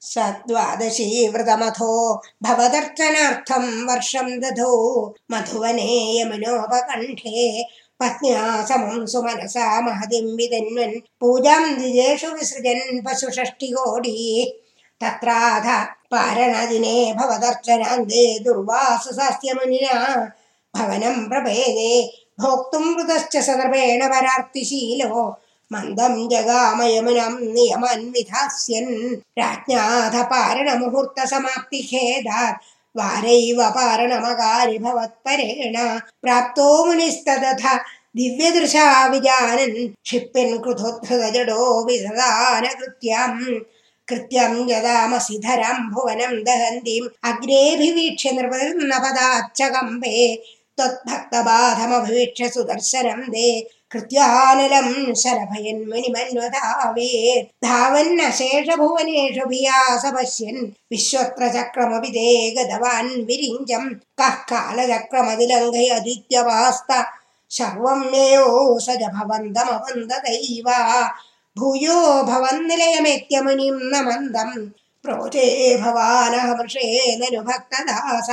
सद्वादशी व्रतमथो भवदर्चनार्थं वर्षं दधो मधुवने यमुनोपकण्ठे पत्न्या समं सुमनसा महतिं विदन्वन् पूजां द्विजेषु विसृजन् पशुषष्टिकोडी। तत्राध पारणदिने भवदर्चनान् दे दुर्वासुसास्त्यमुनिना भवनं प्रभेदे भोक्तुं मृतश्च सदर्भेण परार्तिशीलो മന്ദം ജഗാമയമുനം നിയമാൻ വിധാസ്യൻ രാജ്ഞാഥ പാരണമുഹൂർത്ത സമാപ്തി ഖേദാത് വാരൈവ പാരണമകാരി ഭവത്പരേണ പ്രാപ്തോ മുനിസ്തദഥ ദിവ്യദൃശാ വിജാനൻ ക്ഷിപ്യൻ കൃതോദ്ധൃതജടോ വിദധാന കൃത്യം കൃത്യം യദാമസി ധരം ഭുവനം ദഹന്തിം അഗ്രേഭിവീക്ഷ്യ നിർവൃന്നപദാച്ചകമ്പേ भक्तबाधमभीक्ष्य सुदर्शनं दे कृत्या धावन्नशेषभुवनेषु भियास पश्यन् विश्वत्र चक्रमपि ते गतवान् विरिञ्जं कः कालचक्रमदिलङ्घै अदित्यवास्त सर्वं नेयोसज भवन्तमवन्ददैव भूयो भवन्निलयमेत्यमुनिं न मन्दं प्रोचे भवानः वृषे ननुभक्तदास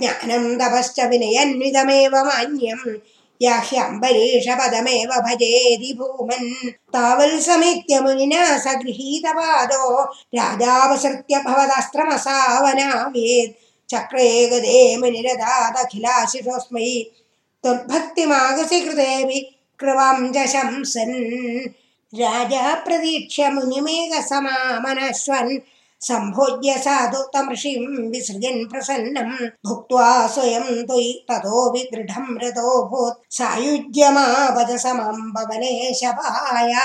ज्ञानं तपश्च विनयन्विदमेव मान्यं। याह्याम्बरीषपदमेव भजेदि भूमन् तावल् समेत्यमुनिना सगृहीतपादो। राजावसृत्य भवदास्त्रमसावनामेत् चक्रे गदे मुनिरदादखिलाशिषोऽस्मै। तुभक्तिमागसि कृते वि कृवां जशंसन् राजाप्रतीक्ष्य मुनिमेघसमामनश्वन् सम्भोज्य साधु तमृषिं विसृजन् प्रसन्नं भुक्त्वा स्वयं त्वयि ततो विदृढं रतोऽभूत् सायुज्यमा भवने भवनेशभाया